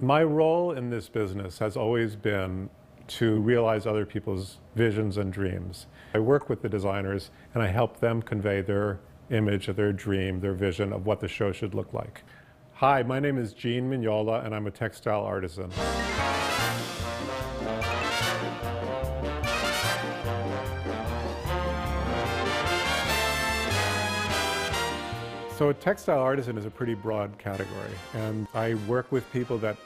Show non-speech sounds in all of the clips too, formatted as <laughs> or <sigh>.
My role in this business has always been to realize other people's visions and dreams. I work with the designers and I help them convey their image of their dream, their vision of what the show should look like. Hi, my name is Gene Mignola and I'm a textile artisan. So a textile artisan is a pretty broad category and I work with people that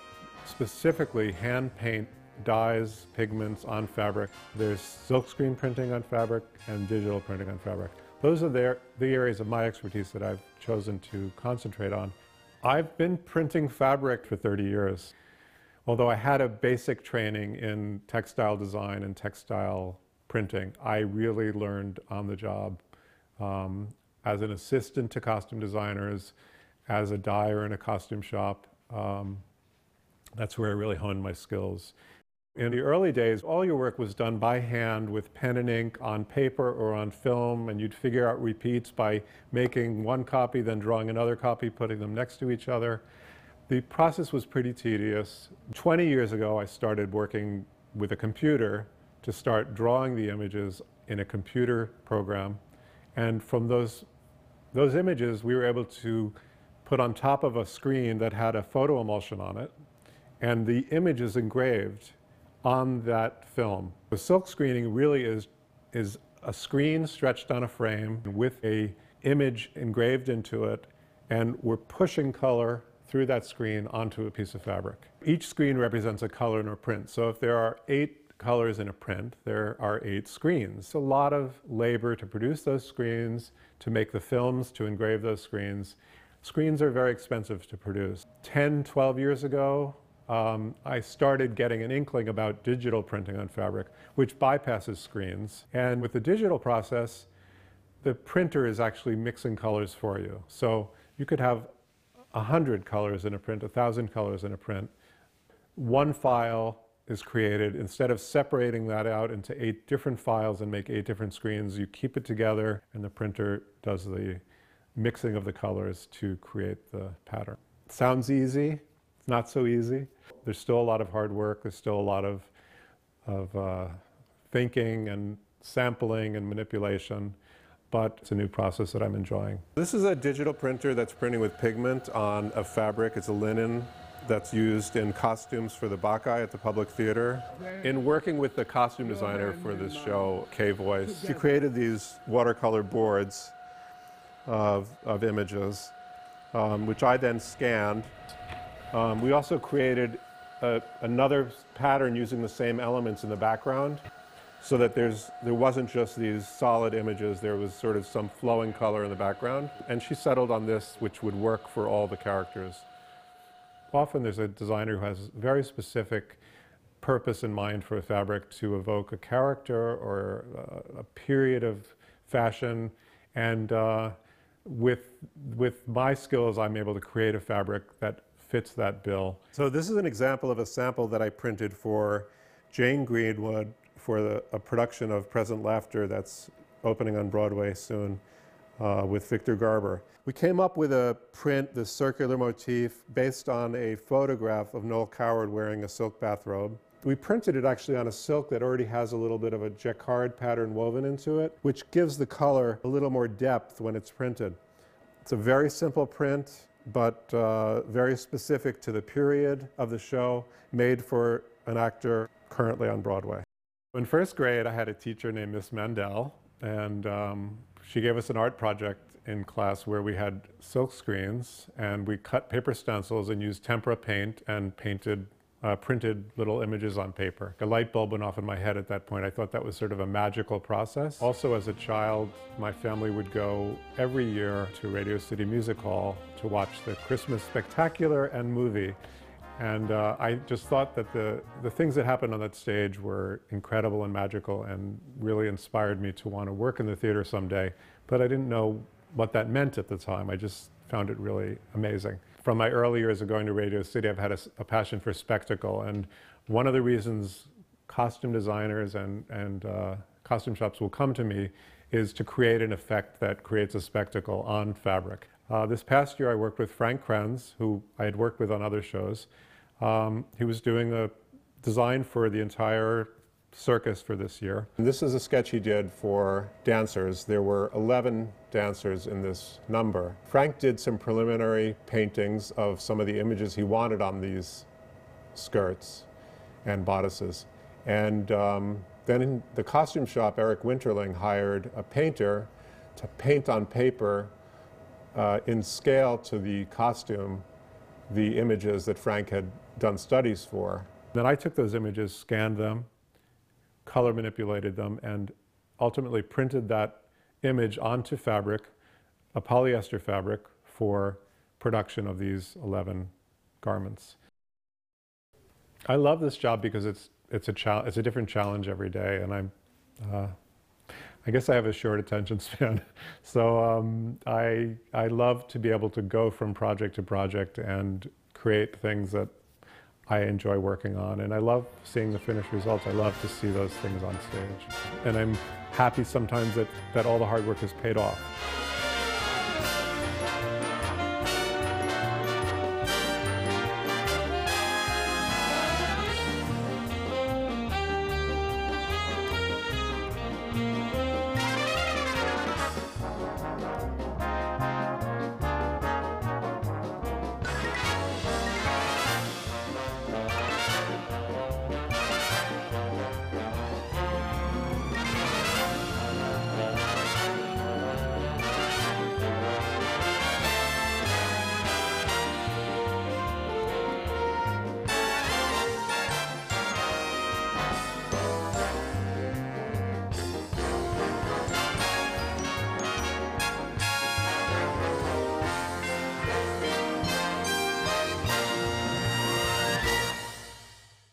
specifically hand paint dyes, pigments on fabric. There's silkscreen printing on fabric and digital printing on fabric. Those are the, the areas of my expertise that I've chosen to concentrate on. I've been printing fabric for 30 years. Although I had a basic training in textile design and textile printing, I really learned on the job um, as an assistant to costume designers, as a dyer in a costume shop. Um, that's where I really honed my skills. In the early days, all your work was done by hand with pen and ink on paper or on film, and you'd figure out repeats by making one copy, then drawing another copy, putting them next to each other. The process was pretty tedious. 20 years ago, I started working with a computer to start drawing the images in a computer program. And from those, those images, we were able to put on top of a screen that had a photo emulsion on it, and the image is engraved on that film. The silk screening really is, is a screen stretched on a frame with a image engraved into it, and we're pushing color through that screen onto a piece of fabric. Each screen represents a color in a print. So if there are eight colors in a print, there are eight screens. A lot of labor to produce those screens, to make the films, to engrave those screens. Screens are very expensive to produce. 10, 12 years ago, um, I started getting an inkling about digital printing on fabric, which bypasses screens. And with the digital process, the printer is actually mixing colors for you. So you could have a hundred colors in a print, a thousand colors in a print. One file is created. Instead of separating that out into eight different files and make eight different screens, you keep it together and the printer does the mixing of the colors to create the pattern. sounds easy, it's not so easy. There's still a lot of hard work. There's still a lot of, of uh, thinking and sampling and manipulation, but it's a new process that I'm enjoying. This is a digital printer that's printing with pigment on a fabric. It's a linen that's used in costumes for the Bacchae at the Public Theater. In working with the costume designer for this show, Kaye Voyce, she created these watercolor boards of, of images, um, which I then scanned um, we also created a, another pattern using the same elements in the background so that there's, there wasn't just these solid images, there was sort of some flowing color in the background. And she settled on this, which would work for all the characters. Often there's a designer who has very specific purpose in mind for a fabric to evoke a character or a, a period of fashion. And uh, with, with my skills, I'm able to create a fabric that fits that bill. So this is an example of a sample that I printed for Jane Greenwood for the, a production of Present Laughter that's opening on Broadway soon uh, with Victor Garber. We came up with a print, this circular motif, based on a photograph of Noel Coward wearing a silk bathrobe. We printed it actually on a silk that already has a little bit of a jacquard pattern woven into it, which gives the color a little more depth when it's printed. It's a very simple print but uh, very specific to the period of the show, made for an actor currently on Broadway. In first grade, I had a teacher named Miss Mandel, and um, she gave us an art project in class where we had silk screens, and we cut paper stencils and used tempera paint and painted uh, printed little images on paper. A light bulb went off in my head at that point. I thought that was sort of a magical process. Also, as a child, my family would go every year to Radio City Music Hall to watch the Christmas Spectacular and movie. And uh, I just thought that the, the things that happened on that stage were incredible and magical and really inspired me to want to work in the theater someday. But I didn't know what that meant at the time. I just found it really amazing from my early years of going to Radio City, I've had a, a passion for spectacle. And one of the reasons costume designers and, and uh, costume shops will come to me is to create an effect that creates a spectacle on fabric. Uh, this past year, I worked with Frank Krenz, who I had worked with on other shows. Um, he was doing a design for the entire circus for this year. And this is a sketch he did for dancers. There were 11 dancers in this number. Frank did some preliminary paintings of some of the images he wanted on these skirts and bodices. And um, then in the costume shop, Eric Winterling hired a painter to paint on paper uh, in scale to the costume the images that Frank had done studies for. Then I took those images, scanned them, color manipulated them, and ultimately printed that image onto fabric, a polyester fabric, for production of these 11 garments. I love this job because it's it's a it's a different challenge every day, and I'm uh, I guess I have a short attention <laughs> span, so um, I I love to be able to go from project to project and create things that I enjoy working on, and I love seeing the finished results. I love to see those things on stage, and I'm happy sometimes that that all the hard work has paid off.